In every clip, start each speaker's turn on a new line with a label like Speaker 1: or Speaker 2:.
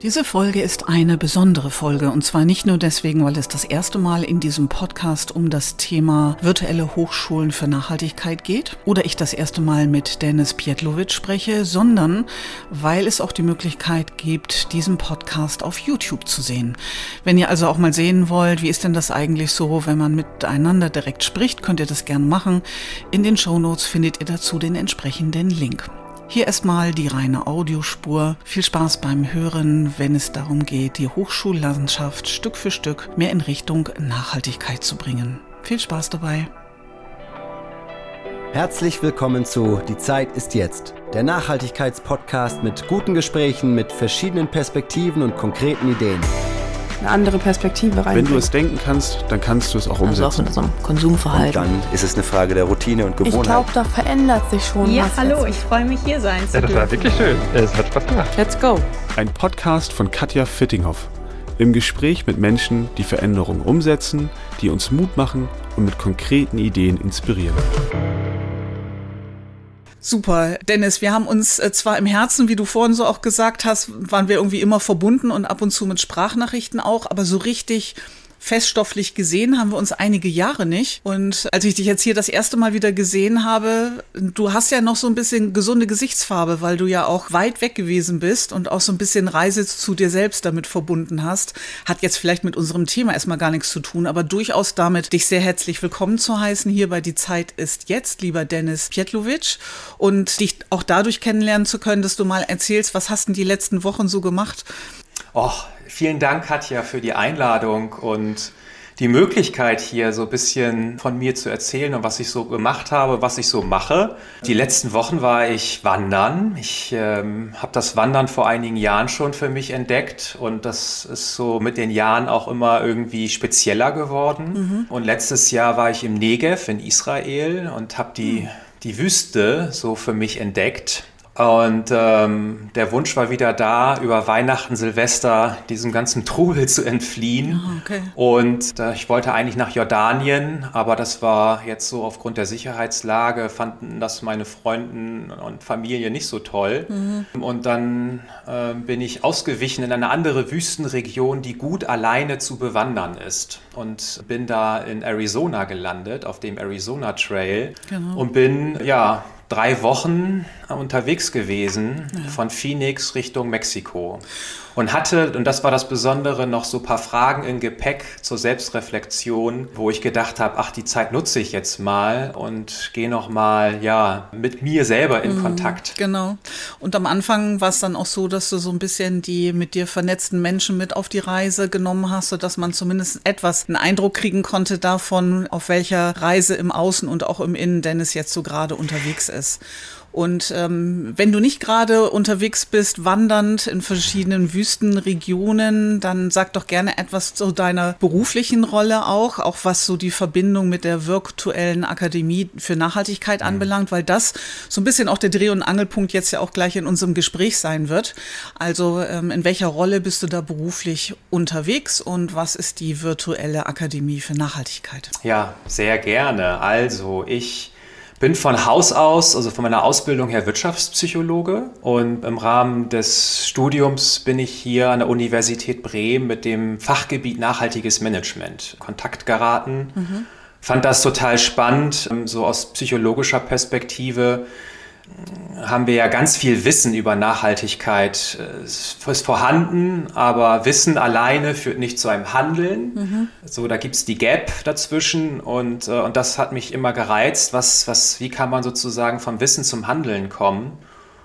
Speaker 1: Diese Folge ist eine besondere Folge und zwar nicht nur deswegen, weil es das erste Mal in diesem Podcast um das Thema virtuelle Hochschulen für Nachhaltigkeit geht oder ich das erste Mal mit Dennis Pietlovic spreche, sondern weil es auch die Möglichkeit gibt, diesen Podcast auf YouTube zu sehen. Wenn ihr also auch mal sehen wollt, wie ist denn das eigentlich so, wenn man miteinander direkt spricht, könnt ihr das gerne machen. In den Show Notes findet ihr dazu den entsprechenden Link. Hier erstmal die reine Audiospur. Viel Spaß beim Hören, wenn es darum geht, die Hochschullandschaft Stück für Stück mehr in Richtung Nachhaltigkeit zu bringen. Viel Spaß dabei.
Speaker 2: Herzlich willkommen zu Die Zeit ist jetzt, der Nachhaltigkeitspodcast mit guten Gesprächen, mit verschiedenen Perspektiven und konkreten Ideen
Speaker 3: eine andere Perspektive rein.
Speaker 4: Wenn du es denken kannst, dann kannst du es auch umsetzen. Also auch
Speaker 3: mit unserem Konsumverhalten.
Speaker 2: Und dann ist es eine Frage der Routine und Gewohnheit.
Speaker 3: Ich glaube, da verändert sich schon
Speaker 5: ja,
Speaker 3: was.
Speaker 5: Ja, hallo, ich freue mich hier sein zu
Speaker 6: Ja, das war wirklich schön. Es hat Spaß gemacht.
Speaker 3: Let's go.
Speaker 4: Ein Podcast von Katja Fittinghoff. Im Gespräch mit Menschen, die Veränderungen umsetzen, die uns Mut machen und mit konkreten Ideen inspirieren.
Speaker 1: Super, Dennis, wir haben uns äh, zwar im Herzen, wie du vorhin so auch gesagt hast, waren wir irgendwie immer verbunden und ab und zu mit Sprachnachrichten auch, aber so richtig feststofflich gesehen haben wir uns einige Jahre nicht. Und als ich dich jetzt hier das erste Mal wieder gesehen habe, du hast ja noch so ein bisschen gesunde Gesichtsfarbe, weil du ja auch weit weg gewesen bist und auch so ein bisschen Reise zu dir selbst damit verbunden hast. Hat jetzt vielleicht mit unserem Thema erstmal gar nichts zu tun, aber durchaus damit, dich sehr herzlich willkommen zu heißen hier bei Die Zeit ist jetzt, lieber Dennis Pietlovic. Und dich auch dadurch kennenlernen zu können, dass du mal erzählst, was hast du die letzten Wochen so gemacht?
Speaker 6: Och, vielen Dank, Katja, für die Einladung und die Möglichkeit hier so ein bisschen von mir zu erzählen und was ich so gemacht habe, was ich so mache. Die letzten Wochen war ich wandern. Ich ähm, habe das Wandern vor einigen Jahren schon für mich entdeckt und das ist so mit den Jahren auch immer irgendwie spezieller geworden. Mhm. Und letztes Jahr war ich im Negev in Israel und habe die, mhm. die Wüste so für mich entdeckt. Und ähm, der Wunsch war wieder da, über Weihnachten, Silvester diesem ganzen Trubel zu entfliehen. Oh, okay. Und äh, ich wollte eigentlich nach Jordanien, aber das war jetzt so aufgrund der Sicherheitslage, fanden das meine Freunden und Familie nicht so toll. Mhm. Und dann äh, bin ich ausgewichen in eine andere Wüstenregion, die gut alleine zu bewandern ist. Und bin da in Arizona gelandet, auf dem Arizona Trail. Genau. Und bin, ja, drei Wochen unterwegs gewesen ja. von Phoenix Richtung Mexiko und hatte, und das war das Besondere, noch so ein paar Fragen im Gepäck zur Selbstreflexion, wo ich gedacht habe, ach, die Zeit nutze ich jetzt mal und gehe noch mal, ja, mit mir selber in mhm, Kontakt.
Speaker 1: Genau. Und am Anfang war es dann auch so, dass du so ein bisschen die mit dir vernetzten Menschen mit auf die Reise genommen hast, sodass man zumindest etwas einen Eindruck kriegen konnte davon, auf welcher Reise im Außen und auch im Innen Dennis jetzt so gerade unterwegs ist. Und ähm, wenn du nicht gerade unterwegs bist, wandernd in verschiedenen Wüstenregionen, dann sag doch gerne etwas zu deiner beruflichen Rolle auch, auch was so die Verbindung mit der virtuellen Akademie für Nachhaltigkeit mhm. anbelangt, weil das so ein bisschen auch der Dreh- und Angelpunkt jetzt ja auch gleich in unserem Gespräch sein wird. Also ähm, in welcher Rolle bist du da beruflich unterwegs und was ist die virtuelle Akademie für Nachhaltigkeit?
Speaker 6: Ja, sehr gerne. Also ich bin von Haus aus, also von meiner Ausbildung her Wirtschaftspsychologe und im Rahmen des Studiums bin ich hier an der Universität Bremen mit dem Fachgebiet nachhaltiges Management Kontakt geraten. Mhm. Fand das total spannend, so aus psychologischer Perspektive haben wir ja ganz viel Wissen über Nachhaltigkeit. Es ist vorhanden, aber Wissen alleine führt nicht zu einem Handeln. Mhm. So, da gibt es die Gap dazwischen und, äh, und das hat mich immer gereizt. Was, was, wie kann man sozusagen vom Wissen zum Handeln kommen?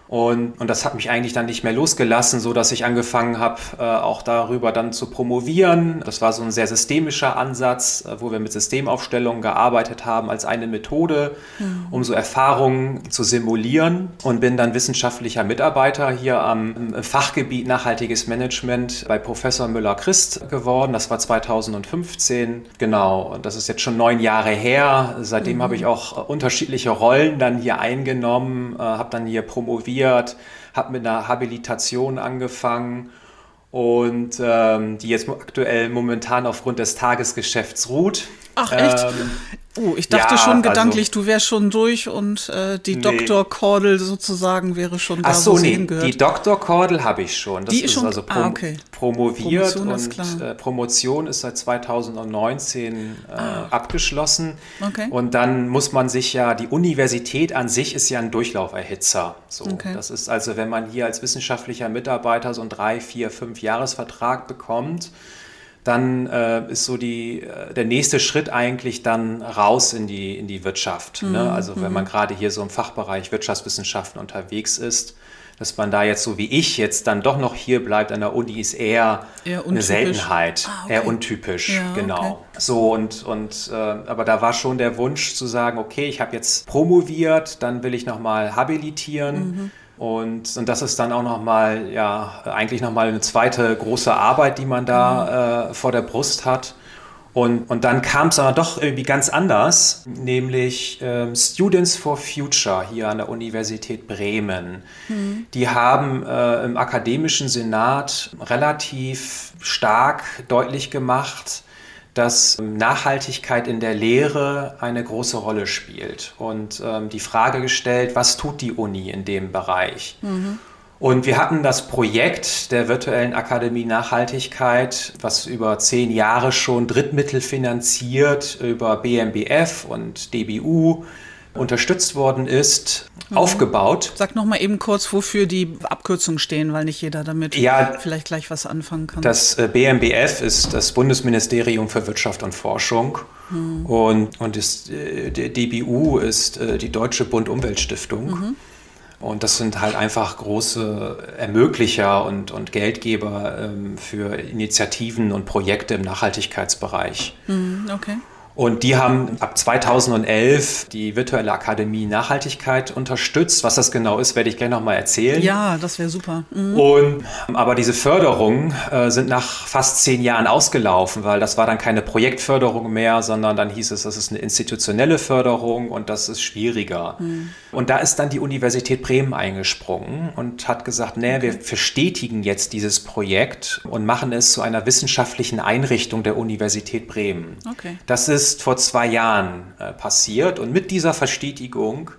Speaker 6: Und, und das hat mich eigentlich dann nicht mehr losgelassen, so dass ich angefangen habe, äh, auch darüber dann zu promovieren. Das war so ein sehr systemischer Ansatz, äh, wo wir mit Systemaufstellungen gearbeitet haben als eine Methode, mhm. um so Erfahrungen zu simulieren. Und bin dann wissenschaftlicher Mitarbeiter hier am Fachgebiet Nachhaltiges Management bei Professor Müller-Christ geworden. Das war 2015. Genau, und das ist jetzt schon neun Jahre her. Seitdem mhm. habe ich auch unterschiedliche Rollen dann hier eingenommen, äh, habe dann hier promoviert studiert, habe mit einer Habilitation angefangen und ähm, die jetzt aktuell momentan aufgrund des Tagesgeschäfts ruht.
Speaker 1: Ach echt? Ähm, Oh, ich dachte ja, schon also gedanklich, also, du wärst schon durch und äh, die nee. Dr. Kordel sozusagen wäre schon da,
Speaker 6: Ach so, wo nee, hingehört. Die Dr. Kordel habe ich schon. Das
Speaker 1: die ist,
Speaker 6: ist
Speaker 1: schon
Speaker 6: also
Speaker 1: prom ah, okay.
Speaker 6: promoviert Promotion und äh, Promotion ist seit 2019 äh, ah. abgeschlossen. Okay. Und dann muss man sich ja, die Universität an sich ist ja ein Durchlauferhitzer. So, okay. Das ist also, wenn man hier als wissenschaftlicher Mitarbeiter so einen drei, vier, fünf Jahresvertrag bekommt, dann äh, ist so die, äh, der nächste Schritt eigentlich dann raus in die, in die Wirtschaft. Ne? Mhm. Ne? Also wenn man mhm. gerade hier so im Fachbereich Wirtschaftswissenschaften unterwegs ist, dass man da jetzt so wie ich jetzt dann doch noch hier bleibt an der Uni, ist eher, eher eine Seltenheit, ah, okay. eher untypisch, ja, genau. Okay. So und, und äh, aber da war schon der Wunsch zu sagen, okay, ich habe jetzt promoviert, dann will ich nochmal habilitieren. Mhm und, und das ist dann auch nochmal, ja, eigentlich nochmal eine zweite große Arbeit, die man da äh, vor der Brust hat. Und, und dann kam es aber doch irgendwie ganz anders, nämlich ähm, Students for Future hier an der Universität Bremen. Mhm. Die haben äh, im akademischen Senat relativ stark deutlich gemacht, dass Nachhaltigkeit in der Lehre eine große Rolle spielt und ähm, die Frage gestellt, was tut die Uni in dem Bereich? Mhm. Und wir hatten das Projekt der virtuellen Akademie Nachhaltigkeit, was über zehn Jahre schon Drittmittel finanziert über BMBF und DBU unterstützt worden ist, mhm. aufgebaut.
Speaker 1: Sag noch mal eben kurz, wofür die Abkürzungen stehen, weil nicht jeder damit ja, vielleicht gleich was anfangen kann.
Speaker 6: Das äh, BMBF ist das Bundesministerium für Wirtschaft und Forschung mhm. und, und ist, äh, der DBU ist äh, die Deutsche Bund-Umweltstiftung. Mhm. Und das sind halt einfach große Ermöglicher und, und Geldgeber ähm, für Initiativen und Projekte im Nachhaltigkeitsbereich.
Speaker 1: Mhm, okay.
Speaker 6: Und die haben ab 2011 die virtuelle Akademie Nachhaltigkeit unterstützt. Was das genau ist, werde ich gerne nochmal erzählen.
Speaker 1: Ja, das wäre super.
Speaker 6: Mhm. Und, aber diese Förderungen äh, sind nach fast zehn Jahren ausgelaufen, weil das war dann keine Projektförderung mehr, sondern dann hieß es, das ist eine institutionelle Förderung und das ist schwieriger. Mhm. Und da ist dann die Universität Bremen eingesprungen und hat gesagt, nee, wir verstetigen jetzt dieses Projekt und machen es zu einer wissenschaftlichen Einrichtung der Universität Bremen. Okay. Das ist ist vor zwei Jahren äh, passiert und mit dieser Verstetigung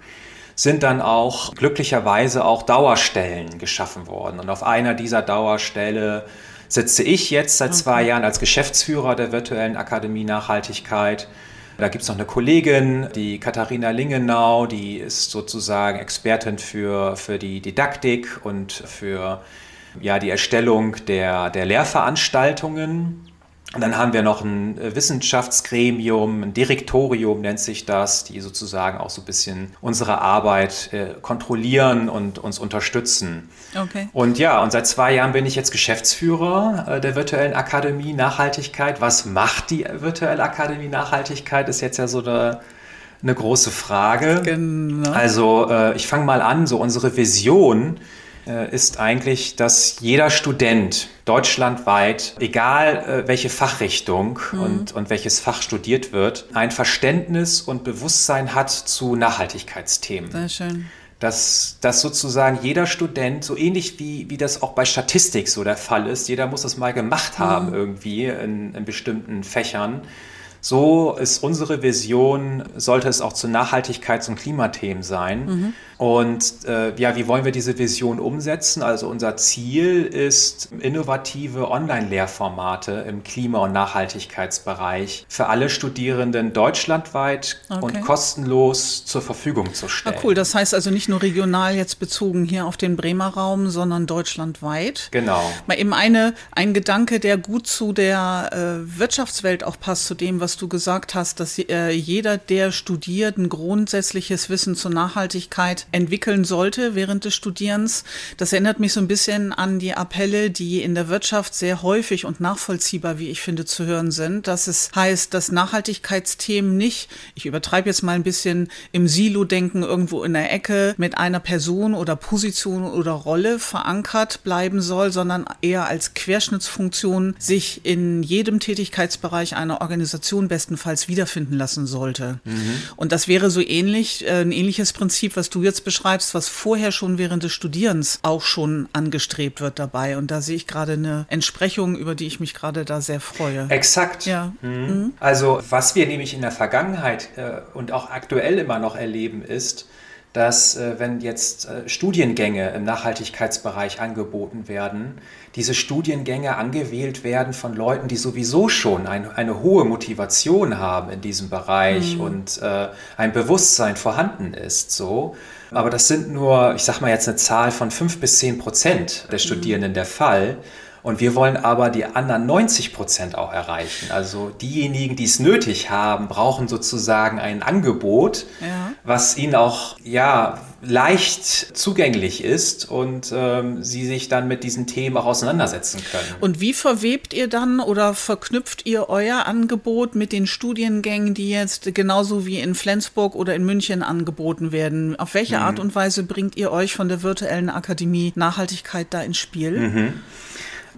Speaker 6: sind dann auch glücklicherweise auch Dauerstellen geschaffen worden. Und auf einer dieser Dauerstelle sitze ich jetzt seit zwei okay. Jahren als Geschäftsführer der virtuellen Akademie Nachhaltigkeit. Da gibt es noch eine Kollegin, die Katharina Lingenau, die ist sozusagen Expertin für, für die Didaktik und für ja, die Erstellung der, der Lehrveranstaltungen. Und dann haben wir noch ein äh, Wissenschaftsgremium, ein Direktorium nennt sich das, die sozusagen auch so ein bisschen unsere Arbeit äh, kontrollieren und uns unterstützen. Okay. Und ja, und seit zwei Jahren bin ich jetzt Geschäftsführer äh, der Virtuellen Akademie Nachhaltigkeit. Was macht die Virtuelle Akademie Nachhaltigkeit, ist jetzt ja so eine, eine große Frage. Genau. Also äh, ich fange mal an, so unsere Vision ist eigentlich, dass jeder Student deutschlandweit, egal äh, welche Fachrichtung mhm. und, und welches Fach studiert wird, ein Verständnis und Bewusstsein hat zu Nachhaltigkeitsthemen.
Speaker 1: Sehr schön
Speaker 6: dass, dass sozusagen jeder Student, so ähnlich wie, wie das auch bei Statistik so der Fall ist, jeder muss das mal gemacht haben mhm. irgendwie in, in bestimmten Fächern, so ist unsere Vision, sollte es auch zu Nachhaltigkeits- und Klimathemen sein. Mhm. Und äh, ja, wie wollen wir diese Vision umsetzen? Also unser Ziel ist, innovative Online-Lehrformate im Klima- und Nachhaltigkeitsbereich für alle Studierenden deutschlandweit okay. und kostenlos zur Verfügung zu stellen.
Speaker 1: Ah, cool, das heißt also nicht nur regional jetzt bezogen hier auf den Bremer Raum, sondern deutschlandweit.
Speaker 6: Genau.
Speaker 1: Mal eben eine, ein Gedanke, der gut zu der äh, Wirtschaftswelt auch passt, zu dem, was du gesagt hast, dass äh, jeder, der studiert, ein grundsätzliches Wissen zur Nachhaltigkeit entwickeln sollte während des Studierens. Das erinnert mich so ein bisschen an die Appelle, die in der Wirtschaft sehr häufig und nachvollziehbar, wie ich finde, zu hören sind. Dass es heißt, dass Nachhaltigkeitsthemen nicht, ich übertreibe jetzt mal ein bisschen, im Silo-Denken irgendwo in der Ecke mit einer Person oder Position oder Rolle verankert bleiben soll, sondern eher als Querschnittsfunktion sich in jedem Tätigkeitsbereich einer Organisation bestenfalls wiederfinden lassen sollte. Mhm. Und das wäre so ähnlich, äh, ein ähnliches Prinzip, was du jetzt beschreibst, was vorher schon während des Studierens auch schon angestrebt wird dabei. Und da sehe ich gerade eine Entsprechung, über die ich mich gerade da sehr freue.
Speaker 6: Exakt. Ja. Mhm. Mhm. Also was wir nämlich in der Vergangenheit äh, und auch aktuell immer noch erleben, ist, dass äh, wenn jetzt äh, Studiengänge im Nachhaltigkeitsbereich angeboten werden, diese Studiengänge angewählt werden von Leuten, die sowieso schon ein, eine hohe Motivation haben in diesem Bereich mhm. und äh, ein Bewusstsein vorhanden ist. So. Aber das sind nur, ich sag mal jetzt eine Zahl von fünf bis zehn Prozent der mhm. Studierenden mhm. der Fall. Und wir wollen aber die anderen 90 Prozent auch erreichen. Also diejenigen, die es nötig haben, brauchen sozusagen ein Angebot, ja. was ihnen auch ja leicht zugänglich ist und ähm, sie sich dann mit diesen Themen auch auseinandersetzen können.
Speaker 1: Und wie verwebt ihr dann oder verknüpft ihr euer Angebot mit den Studiengängen, die jetzt genauso wie in Flensburg oder in München angeboten werden? Auf welche mhm. Art und Weise bringt ihr euch von der virtuellen Akademie Nachhaltigkeit da ins Spiel? Mhm.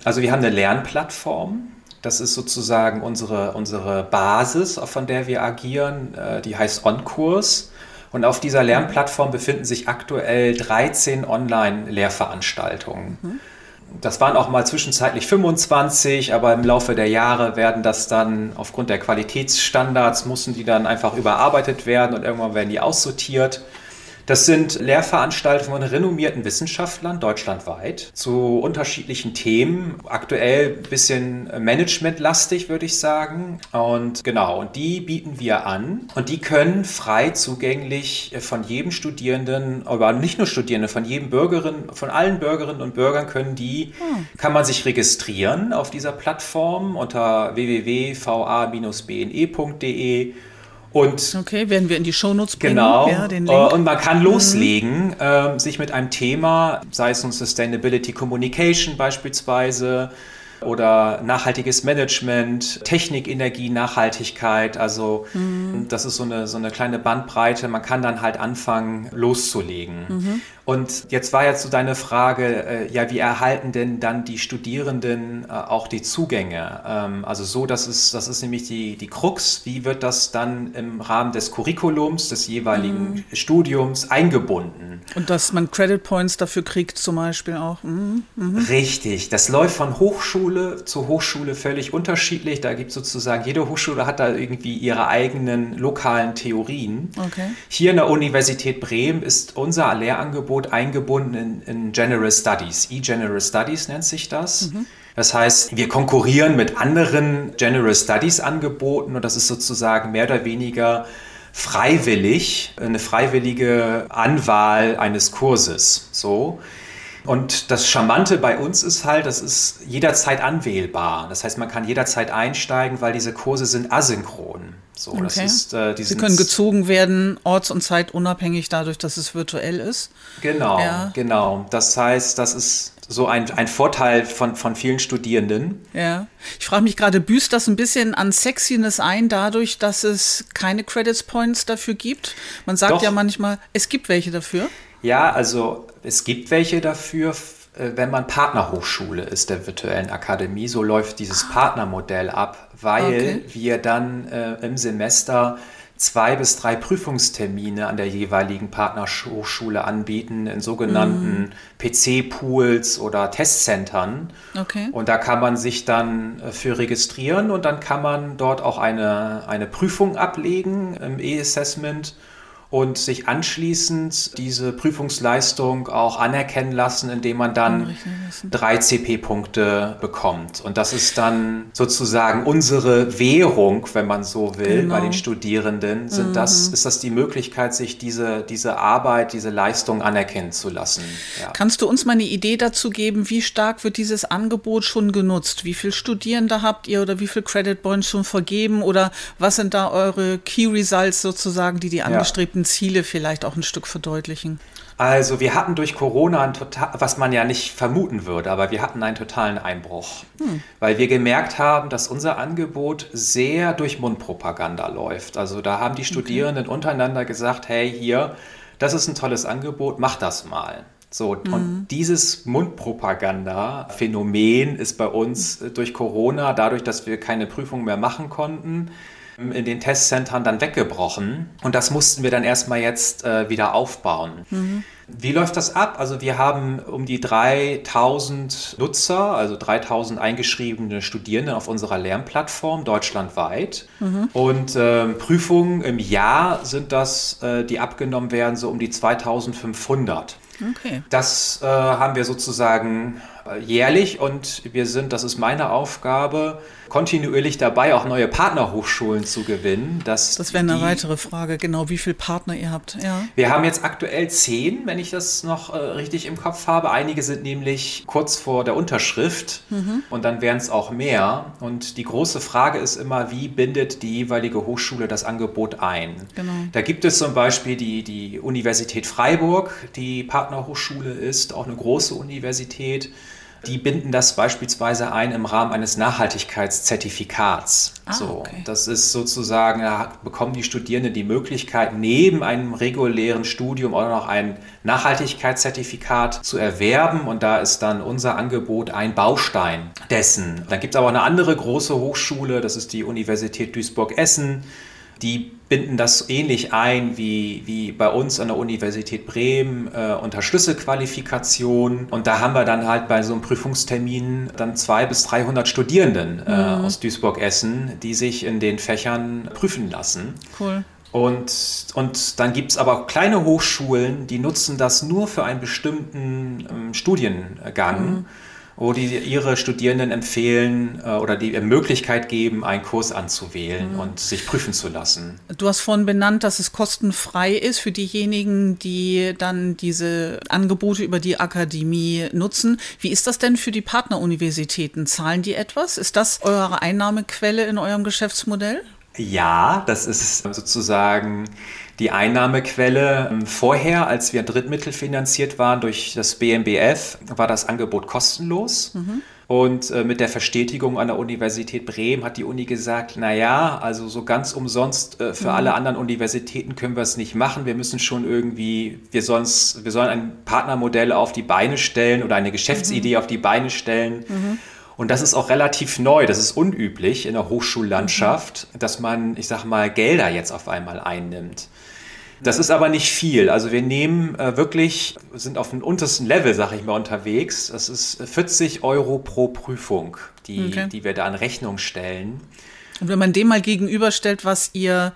Speaker 6: Also wir haben eine Lernplattform. Das ist sozusagen unsere, unsere Basis, von der wir agieren. Äh, die heißt OnKurs. Und auf dieser Lernplattform befinden sich aktuell 13 Online-Lehrveranstaltungen. Mhm. Das waren auch mal zwischenzeitlich 25, aber im Laufe der Jahre werden das dann aufgrund der Qualitätsstandards, mussten die dann einfach überarbeitet werden und irgendwann werden die aussortiert. Das sind Lehrveranstaltungen von renommierten Wissenschaftlern deutschlandweit zu unterschiedlichen Themen. Aktuell ein bisschen managementlastig, würde ich sagen. Und genau, und die bieten wir an. Und die können frei zugänglich von jedem Studierenden, aber nicht nur Studierende, von jedem Bürgerin, von allen Bürgerinnen und Bürgern können die, hm. kann man sich registrieren auf dieser Plattform unter www.va-bne.de
Speaker 1: und okay, werden wir in die Shownotes
Speaker 6: bringen. Genau. Ja, Link. Und man kann mhm. loslegen, äh, sich mit einem Thema, sei es nun Sustainability Communication beispielsweise, oder nachhaltiges Management, Technik, Energie, Nachhaltigkeit. Also mhm. das ist so eine, so eine kleine Bandbreite. Man kann dann halt anfangen, loszulegen. Mhm. Und jetzt war jetzt so deine Frage, äh, ja, wie erhalten denn dann die Studierenden äh, auch die Zugänge? Ähm, also so, das ist, das ist nämlich die, die Krux. Wie wird das dann im Rahmen des Curriculums, des jeweiligen mhm. Studiums eingebunden?
Speaker 1: Und dass man Credit Points dafür kriegt zum Beispiel auch. Mhm.
Speaker 6: Mhm. Richtig. Das läuft von Hochschule zu Hochschule völlig unterschiedlich. Da gibt es sozusagen, jede Hochschule hat da irgendwie ihre eigenen lokalen Theorien. Okay. Hier in der Universität Bremen ist unser Lehrangebot Angebot eingebunden in, in General Studies. E-General Studies nennt sich das. Mhm. Das heißt, wir konkurrieren mit anderen General Studies Angeboten und das ist sozusagen mehr oder weniger freiwillig, eine freiwillige Anwahl eines Kurses. So. Und das Charmante bei uns ist halt, das ist jederzeit anwählbar. Das heißt, man kann jederzeit einsteigen, weil diese Kurse sind asynchron. So, okay. das
Speaker 1: ist, äh, Sie können gezogen werden, orts- und zeitunabhängig, dadurch, dass es virtuell ist.
Speaker 6: Genau, ja. genau. Das heißt, das ist so ein, ein Vorteil von, von vielen Studierenden.
Speaker 1: Ja. Ich frage mich gerade, büßt das ein bisschen an Sexiness ein, dadurch, dass es keine Credits Points dafür gibt? Man sagt Doch. ja manchmal, es gibt welche dafür.
Speaker 6: Ja, also es gibt welche dafür, äh, wenn man Partnerhochschule ist der virtuellen Akademie. So läuft dieses. Partnermodell ab, weil okay. wir dann äh, im Semester zwei bis drei Prüfungstermine an der jeweiligen Partnerhochschule anbieten, in sogenannten mm. PC-Pools oder Testcentern. Okay. Und da kann man sich dann äh, für registrieren und dann kann man dort auch eine, eine Prüfung ablegen im E-Assessment und sich anschließend diese Prüfungsleistung auch anerkennen lassen, indem man dann drei CP-Punkte bekommt. Und das ist dann sozusagen unsere Währung, wenn man so will, genau. bei den Studierenden. Sind mhm. das, ist das die Möglichkeit, sich diese, diese Arbeit, diese Leistung anerkennen zu lassen?
Speaker 1: Ja. Kannst du uns mal eine Idee dazu geben, wie stark wird dieses Angebot schon genutzt? Wie viele Studierende habt ihr oder wie viele Credit Points schon vergeben? Oder was sind da eure Key Results sozusagen, die die angestrebten ja. Ziele vielleicht auch ein Stück verdeutlichen?
Speaker 6: Also wir hatten durch Corona, ein total, was man ja nicht vermuten würde, aber wir hatten einen totalen Einbruch, hm. weil wir gemerkt haben, dass unser Angebot sehr durch Mundpropaganda läuft. Also da haben die Studierenden okay. untereinander gesagt, hey hier, das ist ein tolles Angebot, mach das mal. So, mhm. und dieses Mundpropaganda-Phänomen ist bei uns durch Corona, dadurch, dass wir keine Prüfung mehr machen konnten, in den Testzentren dann weggebrochen. Und das mussten wir dann erstmal jetzt äh, wieder aufbauen. Mhm. Wie läuft das ab? Also wir haben um die 3000 Nutzer, also 3000 eingeschriebene Studierende auf unserer Lernplattform deutschlandweit. Mhm. Und äh, Prüfungen im Jahr sind das, äh, die abgenommen werden, so um die 2500. Okay. Das äh, haben wir sozusagen äh, jährlich und wir sind, das ist meine Aufgabe, kontinuierlich dabei, auch neue Partnerhochschulen zu gewinnen.
Speaker 1: das wäre eine die, weitere Frage, genau, wie viele Partner ihr habt. Ja.
Speaker 6: Wir haben jetzt aktuell zehn, wenn ich das noch äh, richtig im Kopf habe. Einige sind nämlich kurz vor der Unterschrift mhm. und dann wären es auch mehr. Und die große Frage ist immer, wie bindet die jeweilige Hochschule das Angebot ein? Genau. Da gibt es zum Beispiel die, die Universität Freiburg, die Partnerhochschule ist, auch eine große Universität die binden das beispielsweise ein im Rahmen eines Nachhaltigkeitszertifikats. Ah, so, okay. Das ist sozusagen, da bekommen die Studierenden die Möglichkeit, neben einem regulären Studium auch noch ein Nachhaltigkeitszertifikat zu erwerben. Und da ist dann unser Angebot ein Baustein dessen. Dann gibt es aber eine andere große Hochschule, das ist die Universität Duisburg-Essen. Die binden das ähnlich ein wie, wie bei uns an der Universität Bremen äh, unter Schlüsselqualifikation. Und da haben wir dann halt bei so einem Prüfungstermin dann zwei bis 300 Studierenden äh, mhm. aus Duisburg-Essen, die sich in den Fächern prüfen lassen. Cool. Und, und dann gibt es aber auch kleine Hochschulen, die nutzen das nur für einen bestimmten ähm, Studiengang. Mhm wo die ihre Studierenden empfehlen äh, oder die Möglichkeit geben, einen Kurs anzuwählen mhm. und sich prüfen zu lassen.
Speaker 1: Du hast vorhin benannt, dass es kostenfrei ist für diejenigen, die dann diese Angebote über die Akademie nutzen. Wie ist das denn für die Partneruniversitäten? Zahlen die etwas? Ist das eure Einnahmequelle in eurem Geschäftsmodell?
Speaker 6: Ja, das ist sozusagen die Einnahmequelle. Ähm, vorher, als wir drittmittelfinanziert waren durch das BMBF, war das Angebot kostenlos. Mhm. Und äh, mit der Verstetigung an der Universität Bremen hat die Uni gesagt, naja, also so ganz umsonst äh, für mhm. alle anderen Universitäten können wir es nicht machen. Wir müssen schon irgendwie, wir, sonst, wir sollen ein Partnermodell auf die Beine stellen oder eine Geschäftsidee mhm. auf die Beine stellen. Mhm. Und das ist auch relativ neu, das ist unüblich in der Hochschullandschaft, mhm. dass man, ich sag mal, Gelder jetzt auf einmal einnimmt. Das ist aber nicht viel. Also wir nehmen äh, wirklich, sind auf dem untersten Level, sag ich mal, unterwegs. Das ist 40 Euro pro Prüfung, die, okay. die wir da an Rechnung stellen.
Speaker 1: Und wenn man dem mal gegenüberstellt, was ihr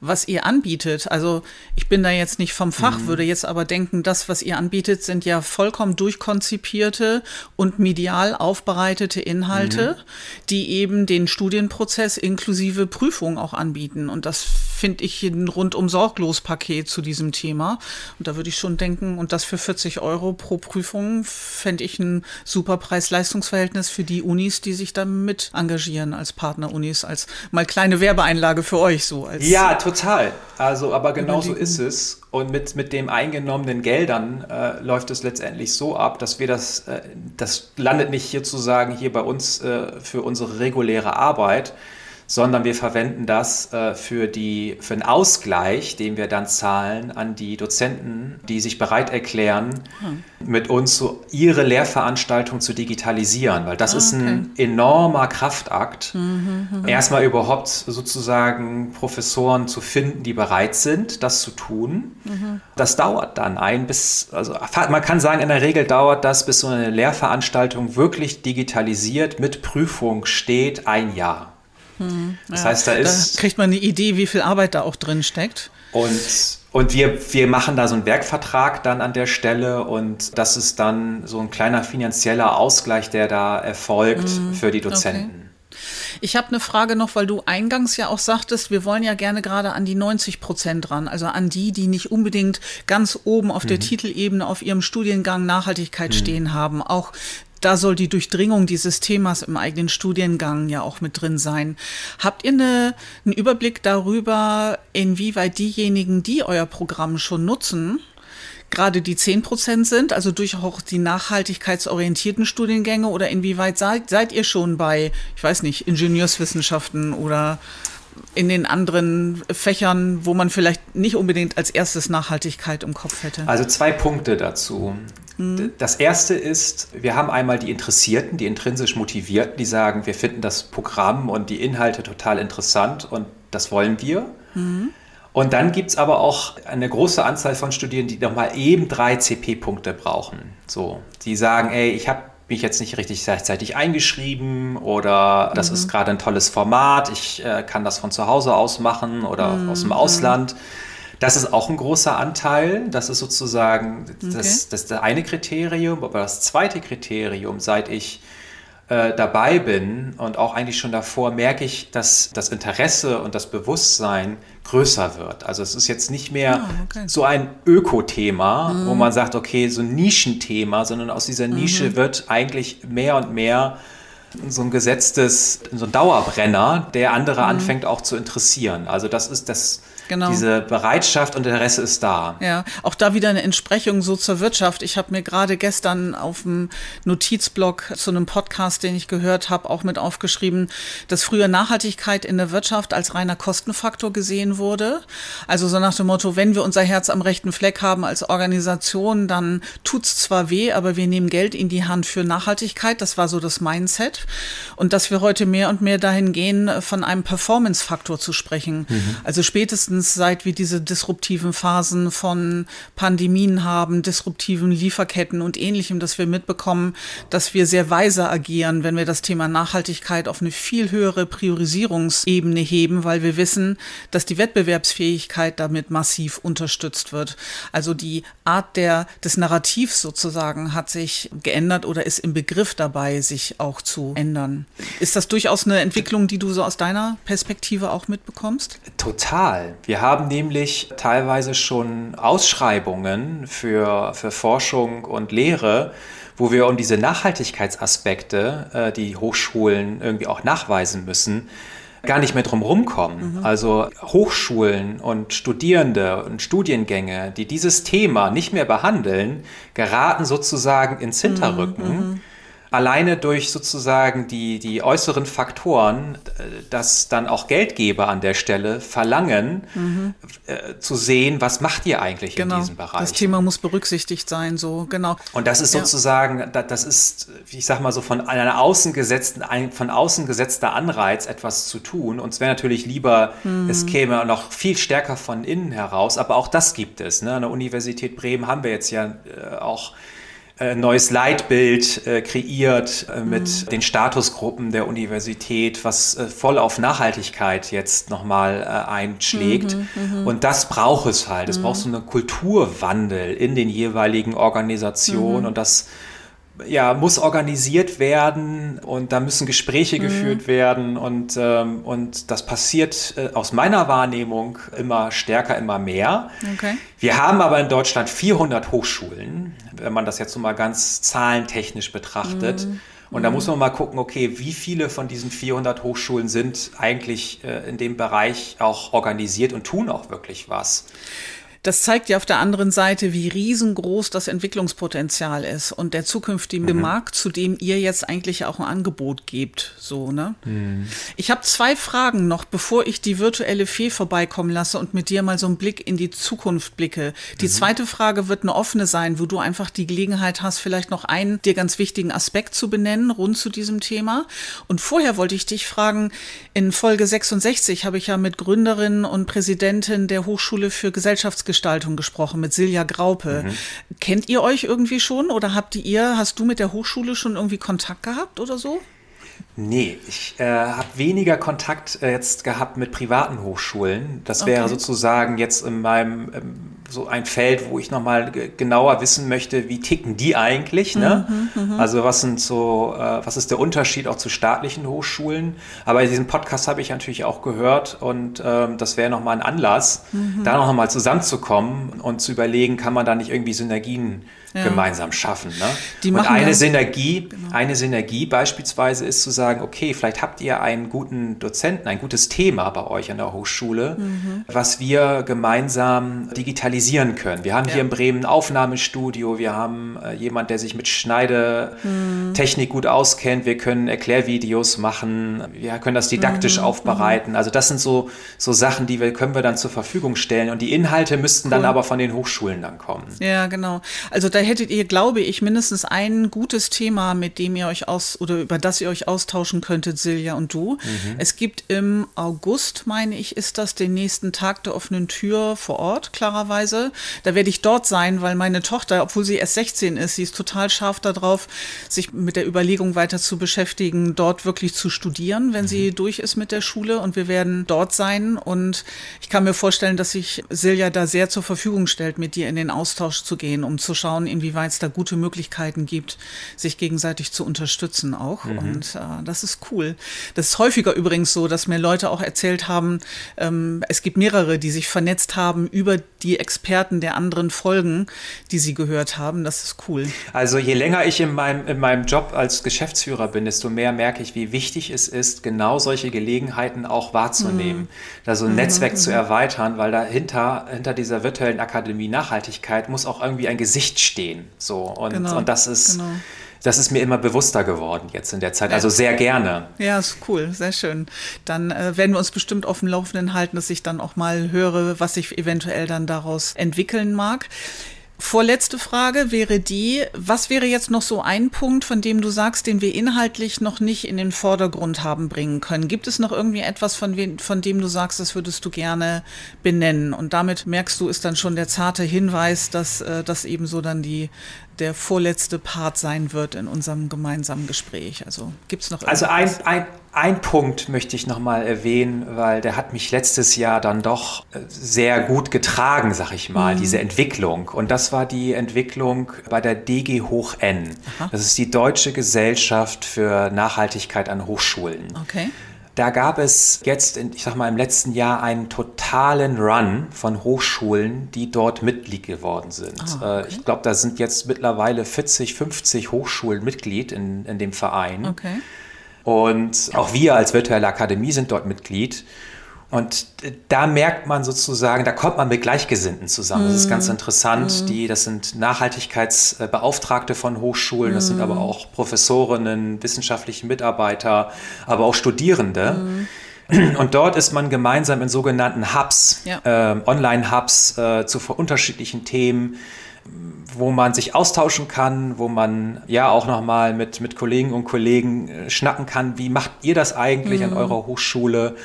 Speaker 1: was ihr anbietet. Also ich bin da jetzt nicht vom Fach, mhm. würde jetzt aber denken, das, was ihr anbietet, sind ja vollkommen durchkonzipierte und medial aufbereitete Inhalte, mhm. die eben den Studienprozess inklusive Prüfung auch anbieten. Und das finde ich ein rundum sorglos Paket zu diesem Thema. Und da würde ich schon denken, und das für 40 Euro pro Prüfung fände ich ein super Preis-Leistungs-Verhältnis für die Unis, die sich da mit engagieren als Partner-Unis, als mal kleine Werbeeinlage für euch so. Als
Speaker 6: ja, total. Also, aber genau so ist es. Und mit, mit den eingenommenen Geldern äh, läuft es letztendlich so ab, dass wir das, äh, das landet nicht hier zu sagen, hier bei uns äh, für unsere reguläre Arbt, sondern wir verwenden das äh, für, die, für den Ausgleich, den wir dann zahlen an die Dozenten, die sich bereit erklären, hm. mit uns so ihre Lehrveranstaltung zu digitalisieren, weil das ah, ist ein enormer Kraftakt, mhm, mh, mh. erstmal überhaupt sozusagen Professoren zu finden, die bereit sind, das zu tun. Mhm. Das dauert dann ein bis, also man kann sagen, in der Regel dauert das, bis so eine Lehrveranstaltung wirklich digitalisiert mit Prüfung steht, ein Jahr.
Speaker 1: Hm, das ja, heißt, da ist. Da kriegt man eine Idee, wie viel Arbeit da auch drin steckt.
Speaker 6: Und, und wir, wir machen da so einen Werkvertrag dann an der Stelle und das ist dann so ein kleiner finanzieller Ausgleich, der da erfolgt hm, für die Dozenten. Okay.
Speaker 1: Ich habe eine Frage noch, weil du eingangs ja auch sagtest, wir wollen ja gerne gerade an die 90 Prozent ran, also an die, die nicht unbedingt ganz oben auf mhm. der Titelebene auf ihrem Studiengang Nachhaltigkeit mhm. stehen haben. Auch da soll die Durchdringung dieses Themas im eigenen Studiengang ja auch mit drin sein. Habt ihr eine, einen Überblick darüber, inwieweit diejenigen, die euer Programm schon nutzen, gerade die 10 Prozent sind, also durchaus die nachhaltigkeitsorientierten Studiengänge oder inwieweit seid, seid ihr schon bei, ich weiß nicht, Ingenieurswissenschaften oder in den anderen Fächern, wo man vielleicht nicht unbedingt als erstes Nachhaltigkeit im Kopf hätte?
Speaker 6: Also zwei Punkte dazu. Mhm. Das erste ist, wir haben einmal die Interessierten, die intrinsisch Motivierten, die sagen, wir finden das Programm und die Inhalte total interessant und Das wollen wir. Mhm. Und dann gibt es aber auch eine große Anzahl von Studierenden, die nochmal eben drei CP-Punkte brauchen. So, die sagen, ey, ich habe mich jetzt nicht richtig gleichzeitig eingeschrieben oder das mhm. ist gerade ein tolles Format, ich äh, kann das von zu Hause aus machen oder mhm. aus dem Ausland. Das ist auch ein großer Anteil. Das ist sozusagen das, okay. das, das eine Kriterium. Aber das zweite Kriterium, seit ich äh, dabei bin und auch eigentlich schon davor, merke ich, dass das Interesse und das Bewusstsein größer wird. Also es ist jetzt nicht mehr ah, okay. so ein Öko-Thema, mhm. wo man sagt, okay, so ein Nischenthema, sondern aus dieser Nische mhm. wird eigentlich mehr und mehr so ein gesetztes, so ein Dauerbrenner, der andere mhm. anfängt auch zu interessieren. Also das ist das Genau. Diese Bereitschaft und Interesse ist da.
Speaker 1: Ja, auch da wieder eine Entsprechung so zur Wirtschaft. Ich habe mir gerade gestern auf dem Notizblock zu einem Podcast, den ich gehört habe, auch mit aufgeschrieben, dass früher Nachhaltigkeit in der Wirtschaft als reiner Kostenfaktor gesehen wurde. Also so nach dem Motto, wenn wir unser Herz am rechten Fleck haben als Organisation, dann tut's zwar weh, aber wir nehmen Geld in die Hand für Nachhaltigkeit. Das war so das Mindset. Und dass wir heute mehr und mehr dahin gehen, von einem Performance-Faktor zu sprechen. Mhm. Also spätestens spätestens seit wir diese disruptiven Phasen von Pandemien haben, disruptiven Lieferketten und ähnlichem, dass wir mitbekommen, dass wir sehr weise agieren, wenn wir das Thema Nachhaltigkeit auf eine viel höhere Priorisierungsebene heben, weil wir wissen, dass die Wettbewerbsfähigkeit damit massiv unterstützt wird. Also die Art der, des Narrativs sozusagen hat sich geändert oder ist im Begriff dabei, sich auch zu ändern. Ist das durchaus eine Entwicklung, die du so aus deiner Perspektive auch mitbekommst?
Speaker 6: Total. Wir haben nämlich teilweise schon Ausschreibungen für, für Forschung und Lehre, wo wir um diese Nachhaltigkeitsaspekte, äh, die Hochschulen irgendwie auch nachweisen müssen, gar nicht mehr drum rumkommen. Mhm. Also Hochschulen und Studierende und Studiengänge, die dieses Thema nicht mehr behandeln, geraten sozusagen ins Hinterrücken. Mhm. Alleine durch sozusagen die, die äußeren Faktoren, äh, dass dann auch Geldgeber an der Stelle verlangen, mhm. äh, zu sehen, was macht ihr eigentlich
Speaker 1: genau.
Speaker 6: in diesem Bereich.
Speaker 1: Das Thema muss berücksichtigt sein, so genau.
Speaker 6: Und das ist sozusagen, ja. das ist, ich sag mal so, von einer außen gesetzten, von außen gesetzter Anreiz, etwas zu tun. Und es wäre natürlich lieber, mhm. es käme noch viel stärker von innen heraus, aber auch das gibt es. Ne? An der Universität Bremen haben wir jetzt ja äh, auch äh, neues Leitbild äh, kreiert äh, mit mhm. den Statusgruppen der Universität, was äh, voll auf Nachhaltigkeit jetzt nochmal einschlägt. Mhm, mhm, Und das braucht es halt. Es braucht so einen Kulturwandel in den jeweiligen Organisationen mhm. und das ja, muss organisiert werden und da müssen Gespräche mhm. geführt werden und, ähm, und das passiert äh, aus meiner Wahrnehmung immer stärker, immer mehr. Okay. Wir haben aber in Deutschland 400 Hochschulen, wenn man das jetzt so mal ganz zahlentechnisch betrachtet. Mhm. Und da muss man mal gucken, okay, wie viele von diesen 400 Hochschulen sind eigentlich äh, in dem Bereich auch organisiert und tun auch wirklich was
Speaker 1: das zeigt ja auf der anderen Seite, wie riesengroß das Entwicklungspotenzial ist und der zukünftige mhm. Markt, zu dem ihr jetzt eigentlich auch ein Angebot gebt. So, ne? Mhm. Ich habe zwei Fragen noch, bevor ich die virtuelle Fee vorbeikommen lasse und mit dir mal so einen Blick in die Zukunft blicke. Die mhm. zweite Frage wird eine offene sein, wo du einfach die Gelegenheit hast, vielleicht noch einen dir ganz wichtigen Aspekt zu benennen rund zu diesem Thema. Und vorher wollte ich dich fragen, in Folge 66 habe ich ja mit Gründerin und Präsidentin der Hochschule für Gesellschaftsgeschichte Veranstaltung gesprochen mit Silja Graupe. Mhm. Kennt ihr euch irgendwie schon oder habt ihr, hast du mit der Hochschule schon irgendwie Kontakt gehabt oder so?
Speaker 6: Nee, ich äh, habe weniger Kontakt äh, jetzt gehabt mit privaten Hochschulen. Das okay. wäre sozusagen jetzt in meinem ähm, so ein Feld, wo ich nochmal genauer wissen möchte, wie ticken die eigentlich. Ne? Mhm, mhm, also was sind so, äh, was ist der Unterschied auch zu staatlichen Hochschulen? Aber diesen Podcast habe ich natürlich auch gehört und ähm, das wäre nochmal ein Anlass, mhm. da nochmal zusammenzukommen und zu überlegen, kann man da nicht irgendwie Synergien ja. gemeinsam schaffen. Ne? Die und eine Synergie, genau. eine Synergie beispielsweise ist zu sagen, okay, vielleicht habt ihr einen guten Dozenten, ein gutes Thema bei euch an der Hochschule, mhm. was wir gemeinsam digitalisieren realisieren können. Wir haben ja. hier in Bremen ein Aufnahmestudio, wir haben äh, jemand, der sich mit Schneidetechnik hm. gut auskennt, wir können Erklärvideos machen, wir können das didaktisch mhm. aufbereiten. Also das sind so, so Sachen, die wir, können wir dann zur Verfügung stellen und die Inhalte müssten cool. dann aber von den Hochschulen dann kommen.
Speaker 1: Ja, genau. Also da hättet ihr, glaube ich, mindestens ein gutes Thema, mit dem ihr euch aus oder über das ihr euch austauschen könntet, Silja und du. Mhm. Es gibt im August, meine ich, ist das den nächsten Tag der offenen Tür vor Ort, klarerweise. Da werde ich dort sein, weil meine Tochter, obwohl sie erst 16 ist, sie ist total scharf darauf, sich mit der Überlegung weiter zu beschäftigen, dort wirklich zu studieren, wenn mhm. sie durch ist mit der Schule. Und wir werden dort sein. Und ich kann mir vorstellen, dass sich Silja da sehr zur Verfügung stellt, mit dir in den Austausch zu gehen, um zu schauen, inwieweit es da gute Möglichkeiten gibt, sich gegenseitig zu unterstützen auch. Mhm. Und äh, das ist cool. Das ist häufiger übrigens so, dass mir Leute auch erzählt haben, ähm, es gibt mehrere, die sich vernetzt haben über die Experten der anderen Folgen, die sie gehört haben. Das ist cool.
Speaker 6: Also je länger ich in meinem, in meinem Job als Geschäftsführer bin, desto mehr merke ich, wie wichtig es ist, genau solche Gelegenheiten auch wahrzunehmen, mhm. da so ein mhm. Netzwerk mhm. zu erweitern, weil dahinter, hinter dieser virtuellen Akademie Nachhaltigkeit muss auch irgendwie ein Gesicht stehen. So. Und, genau. und das ist. Genau das ist mir immer bewusster geworden jetzt in der Zeit. Also sehr gerne.
Speaker 1: Ja, ist cool, sehr schön. Dann äh, werden wir uns bestimmt auf dem Laufenden halten, dass ich dann auch mal höre, was sich eventuell dann daraus entwickeln mag. Vorletzte Frage wäre die, was wäre jetzt noch so ein Punkt, von dem du sagst, den wir inhaltlich noch nicht in den Vordergrund haben bringen können? Gibt es noch irgendwie etwas, von, we von dem du sagst, das würdest du gerne benennen? Und damit merkst du, ist dann schon der zarte Hinweis, dass äh, das eben so dann die der vorletzte Part sein wird in unserem gemeinsamen Gespräch. Also gibt es noch
Speaker 6: irgendwas? Also ein, ein, ein Punkt möchte ich nochmal erwähnen, weil der hat mich letztes Jahr dann doch äh, sehr gut getragen, sag ich mal, mhm. diese Entwicklung. Und das war die Entwicklung bei der DG Hoch N. Aha. Das ist die Deutsche Gesellschaft für Nachhaltigkeit an Hochschulen.
Speaker 1: Okay.
Speaker 6: Da gab es jetzt, in, ich sag mal, im letzten Jahr einen totalen Run von Hochschulen, die dort Mitglied geworden sind. Oh, okay. Ich glaube, da sind jetzt mittlerweile 40, 50 Hochschulen Mitglied in, in dem Verein.
Speaker 1: Okay.
Speaker 6: Und auch wir als virtuelle Akademie sind dort Mitglied. Und da merkt man sozusagen, da kommt man mit Gleichgesinnten zusammen. Das ist ganz mhm. interessant. Mhm. Die, das sind Nachhaltigkeitsbeauftragte von Hochschulen, das sind aber mhm. auch Professorinnen, wissenschaftliche Mitarbeiter, aber auch Studierende. Und dort ist man gemeinsam in sogenannten Hubs, ja. äh, Online-Hubs äh, zu unterschiedlichen Themen, wo man sich austauschen kann, wo man ja auch nochmal mit, mit Kollegen und Kollegen äh, schnacken kann. Wie macht ihr das eigentlich mhm. an eurer Hochschule?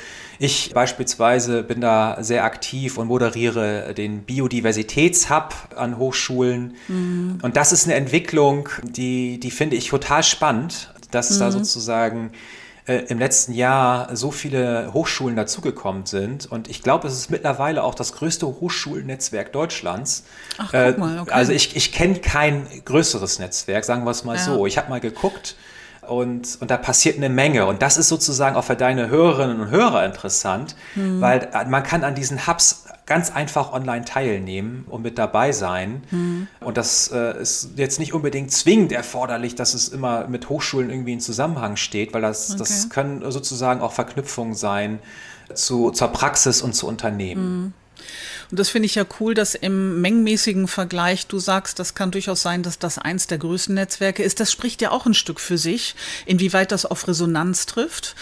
Speaker 6: Ich beispielsweise bin da sehr aktiv und moderiere den Biodiversitätshub an Hochschulen. Mhm. Und das ist eine Entwicklung, die, die finde ich total spannend, dass mhm. da sozusagen äh, im letzten Jahr so viele Hochschulen dazugekommen sind. Und ich glaube, es ist mittlerweile auch das größte Hochschulnetzwerk Deutschlands.
Speaker 1: Ach, guck mal, okay.
Speaker 6: Also ich, ich kenne kein größeres Netzwerk, sagen wir es mal ja. so. Ich habe mal geguckt, und, und da passiert eine Menge. Und das ist sozusagen auch für deine Hörerinnen und Hörer interessant, mhm. weil äh, man kann an diesen Hubs ganz einfach online teilnehmen und mit dabei sein. Mhm. Und das äh, ist jetzt nicht unbedingt zwingend erforderlich, dass es immer mit Hochschulen irgendwie in Zusammenhang steht, weil das, okay. das können sozusagen auch Verknüpfungen sein zu, zur Praxis und zu Unternehmen. Mhm.
Speaker 1: Und das finde ich ja cool, dass im mengenmäßigen Vergleich du sagst, das kann durchaus sein, dass das eins der größten Netzwerke ist. Das spricht ja auch ein Stück für sich, inwieweit das auf Resonanz trifft.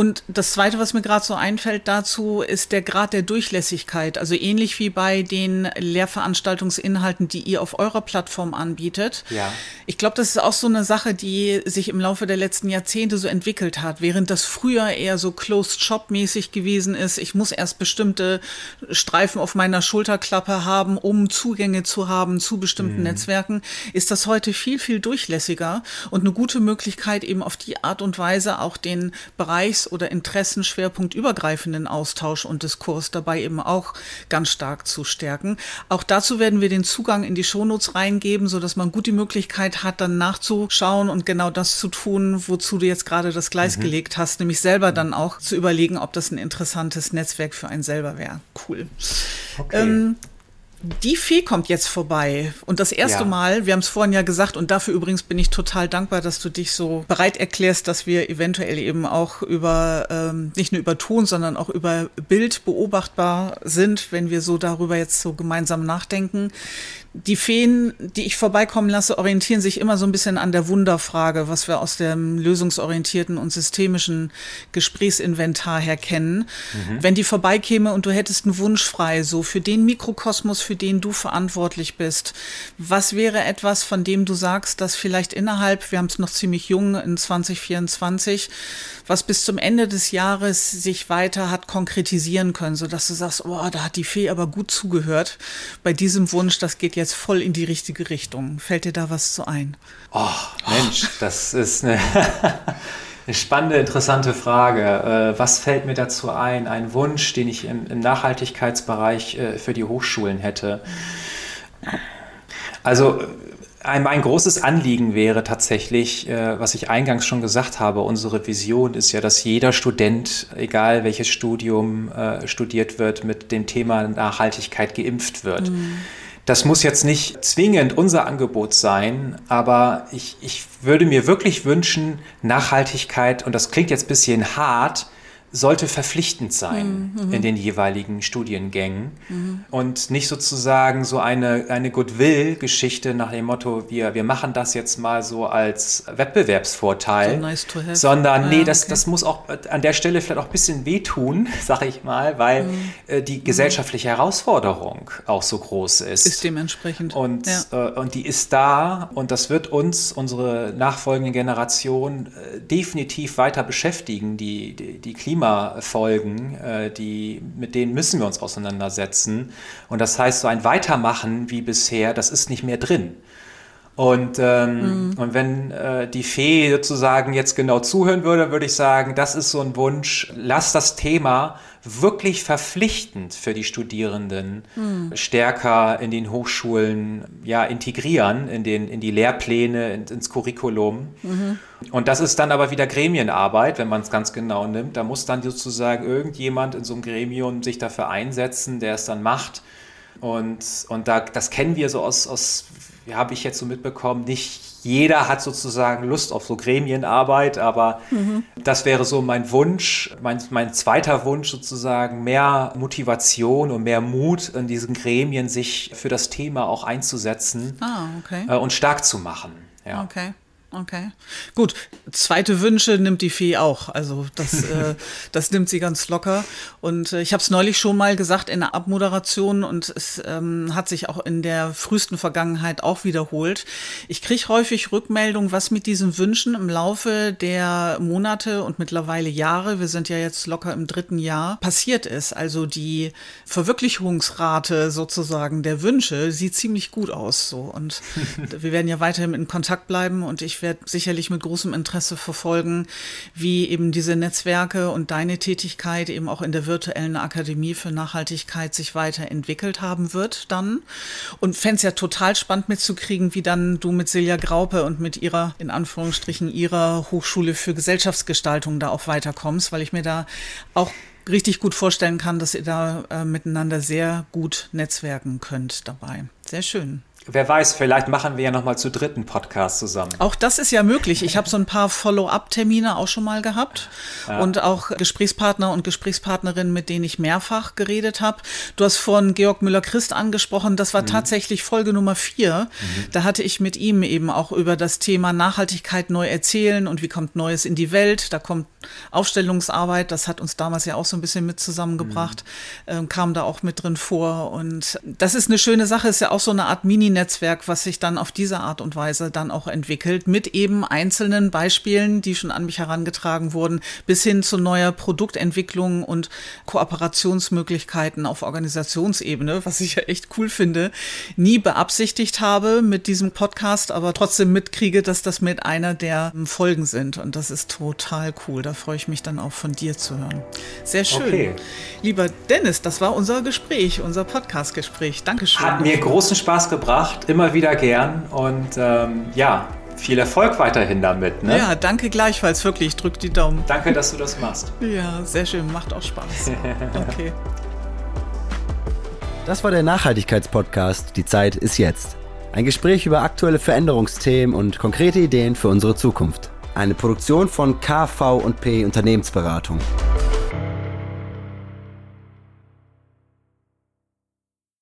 Speaker 1: Und das Zweite, was mir gerade so einfällt dazu, ist der Grad der Durchlässigkeit. Also ähnlich wie bei den Lehrveranstaltungsinhalten, die ihr auf eurer Plattform anbietet.
Speaker 6: Ja.
Speaker 1: Ich glaube, das ist auch so eine Sache, die sich im Laufe der letzten Jahrzehnte so entwickelt hat. Während das früher eher so Closed-Shop-mäßig gewesen ist. Ich muss erst bestimmte Streifen auf meiner Schulterklappe haben, um Zugänge zu haben zu bestimmten mhm. Netzwerken, ist das heute viel, viel durchlässiger und eine gute Möglichkeit, eben auf die Art und Weise auch den Bereich Oder interessenschwerpunktübergreifenden Austausch und Diskurs dabei eben auch ganz stark zu stärken. Auch dazu werden wir den Zugang in die Shownotes reingeben, sodass man gut die Möglichkeit hat, dann nachzuschauen und genau das zu tun, wozu du jetzt gerade das Gleis mhm. gelegt hast, nämlich selber dann auch zu überlegen, ob das ein interessantes Netzwerk für einen selber wäre. Cool.
Speaker 6: Okay. Ähm,
Speaker 1: Die Fee kommt jetzt vorbei. Und das erste
Speaker 6: Ja.
Speaker 1: Mal, wir haben es vorhin ja gesagt, und dafür übrigens bin ich total dankbar, dass du dich so bereit erklärst, dass wir eventuell eben auch über, ähm, nicht nur über Ton, sondern auch über Bild beobachtbar sind, wenn wir so darüber jetzt so gemeinsam nachdenken. Die Feen, die ich vorbeikommen lasse, orientieren sich immer so ein bisschen an der Wunderfrage, was wir aus dem lösungsorientierten und systemischen Gesprächsinventar her kennen. Wenn die vorbeikäme und du hättest einen Wunsch frei, so für den Mikrokosmos, für den du verantwortlich bist, was wäre etwas, von dem du sagst, dass vielleicht innerhalb, wir haben es noch ziemlich jung in 2024, was bis zum Ende des Jahres sich weiter hat konkretisieren können, sodass du sagst, oh, da hat die Fee aber gut zugehört. Bei diesem Wunsch, das geht jetzt voll in die richtige Richtung. Fällt dir da was zu ein?
Speaker 6: Oh, Mensch, das ist eine, eine spannende, interessante Frage. Äh, Was fällt mir dazu ein? Ein Wunsch, den ich im, Nachhaltigkeitsbereich äh, für die Hochschulen hätte. Also ein, mein großes Anliegen wäre tatsächlich, äh, was ich eingangs schon gesagt habe, unsere Vision ist ja, dass jeder Student, egal welches Studium studiert wird, mit dem Thema Nachhaltigkeit geimpft wird. Das muss jetzt nicht zwingend unser Angebot sein, aber ich, ich würde mir wirklich wünschen, Nachhaltigkeit, und das klingt jetzt ein bisschen hart, sollte verpflichtend sein in den jeweiligen Studiengängen und nicht sozusagen so eine, eine Goodwill-Geschichte nach dem Motto, wir, wir machen das jetzt mal so als Wettbewerbsvorteil,
Speaker 1: So nice
Speaker 6: sondern
Speaker 1: Ah,
Speaker 6: nee, das,
Speaker 1: okay.
Speaker 6: das muss auch an der Stelle vielleicht auch ein bisschen wehtun, sag ich mal, weil
Speaker 1: Mhm.
Speaker 6: äh, die gesellschaftliche Herausforderung auch so groß ist.
Speaker 1: Ist dementsprechend.
Speaker 6: Und,
Speaker 1: ja.
Speaker 6: äh, und die ist da und das wird uns, unsere nachfolgende Generation, äh, definitiv weiter beschäftigen. Die, die, die Klimafolgen, äh, die, mit denen müssen wir uns auseinandersetzen. Und das heißt, so ein Weitermachen wie bisher, das ist nicht mehr drin. Und, ähm, und wenn äh, die Fee sozusagen jetzt genau zuhören würde, würde ich sagen, das ist so ein Wunsch, lass das Thema wirklich verpflichtend für die Studierenden stärker in den Hochschulen ja, integrieren, in, den, in die Lehrpläne, in, ins Curriculum. Und das ist dann aber wieder Gremienarbeit, wenn man es ganz genau nimmt. Da muss dann sozusagen irgendjemand in so einem Gremium sich dafür einsetzen, der es dann macht. Und, und da, das kennen wir so aus, aus habe ich jetzt so mitbekommen, nicht jeder hat sozusagen Lust auf so Gremienarbeit, aber das wäre so mein Wunsch, mein, mein zweiter Wunsch sozusagen, mehr Motivation und mehr Mut in diesen Gremien, sich für das Thema auch einzusetzen
Speaker 1: Ah, okay.
Speaker 6: äh, und stark zu machen. Ja.
Speaker 1: Okay. Okay. Gut, zweite Wünsche nimmt die Fee auch. Also das, äh, das nimmt sie ganz locker. Und äh, ich habe es neulich schon mal gesagt in der Abmoderation und es ähm, hat sich auch in der frühesten Vergangenheit auch wiederholt. Ich kriege häufig Rückmeldung, was mit diesen Wünschen im Laufe der Monate und mittlerweile Jahre, wir sind ja jetzt locker im dritten Jahr, passiert ist. Also die Verwirklichungsrate sozusagen der Wünsche sieht ziemlich gut aus. So. Und wir werden ja weiterhin in Kontakt bleiben und ich werde sicherlich mit großem Interesse verfolgen, wie eben diese Netzwerke und deine Tätigkeit eben auch in der virtuellen Akademie für Nachhaltigkeit sich weiterentwickelt haben wird dann. Und fände es ja total spannend mitzukriegen, wie dann du mit Silja Graupe und mit ihrer, in Anführungsstrichen, ihrer Hochschule für Gesellschaftsgestaltung da auch weiterkommst, weil ich mir da auch richtig gut vorstellen kann, dass ihr da äh, miteinander sehr gut netzwerken könnt dabei. Sehr schön.
Speaker 6: Wer weiß, vielleicht machen wir ja nochmal zu dritten Podcast zusammen.
Speaker 1: Auch das ist ja möglich. Ich habe so ein paar Follow-up-Termine auch schon mal gehabt und auch Gesprächspartner und Gesprächspartnerinnen, mit denen ich mehrfach geredet habe. Du hast von Georg Müller-Christ angesprochen. Das war tatsächlich Folge Nummer vier. Da hatte ich mit ihm eben auch über das Thema Nachhaltigkeit neu erzählen und wie kommt Neues in die Welt. Da kommt Aufstellungsarbeit. Das hat uns damals ja auch so ein bisschen mit zusammengebracht. Ähm, kam da auch mit drin vor. Und das ist eine schöne Sache. Ist ja auch so eine Art Mini-Netzwerk, was sich dann auf diese Art und Weise dann auch entwickelt, mit eben einzelnen Beispielen, die schon an mich herangetragen wurden, bis hin zu neuer Produktentwicklung und Kooperationsmöglichkeiten auf Organisationsebene, was ich ja echt cool finde, nie beabsichtigt habe mit diesem Podcast, aber trotzdem mitkriege, dass das mit einer der ähm, Folgen sind. Und das ist total cool. Da freue ich mich dann auch von dir zu hören. Sehr schön.
Speaker 6: Okay.
Speaker 1: Lieber Dennis, das war unser Gespräch, unser Podcast-Gespräch. Dankeschön.
Speaker 6: Hat mir großen Spaß gebracht, immer wieder gern und ähm, ja, viel Erfolg weiterhin damit. Ne?
Speaker 1: Ja, danke gleichfalls, wirklich. Drück die Daumen.
Speaker 6: Danke, dass du das machst.
Speaker 1: Ja, sehr schön. Macht auch Spaß. Okay.
Speaker 2: Das war der Nachhaltigkeitspodcast Die Zeit ist jetzt. Ein Gespräch über aktuelle Veränderungsthemen und konkrete Ideen für unsere Zukunft. Eine Produktion von KV&P Unternehmensberatung.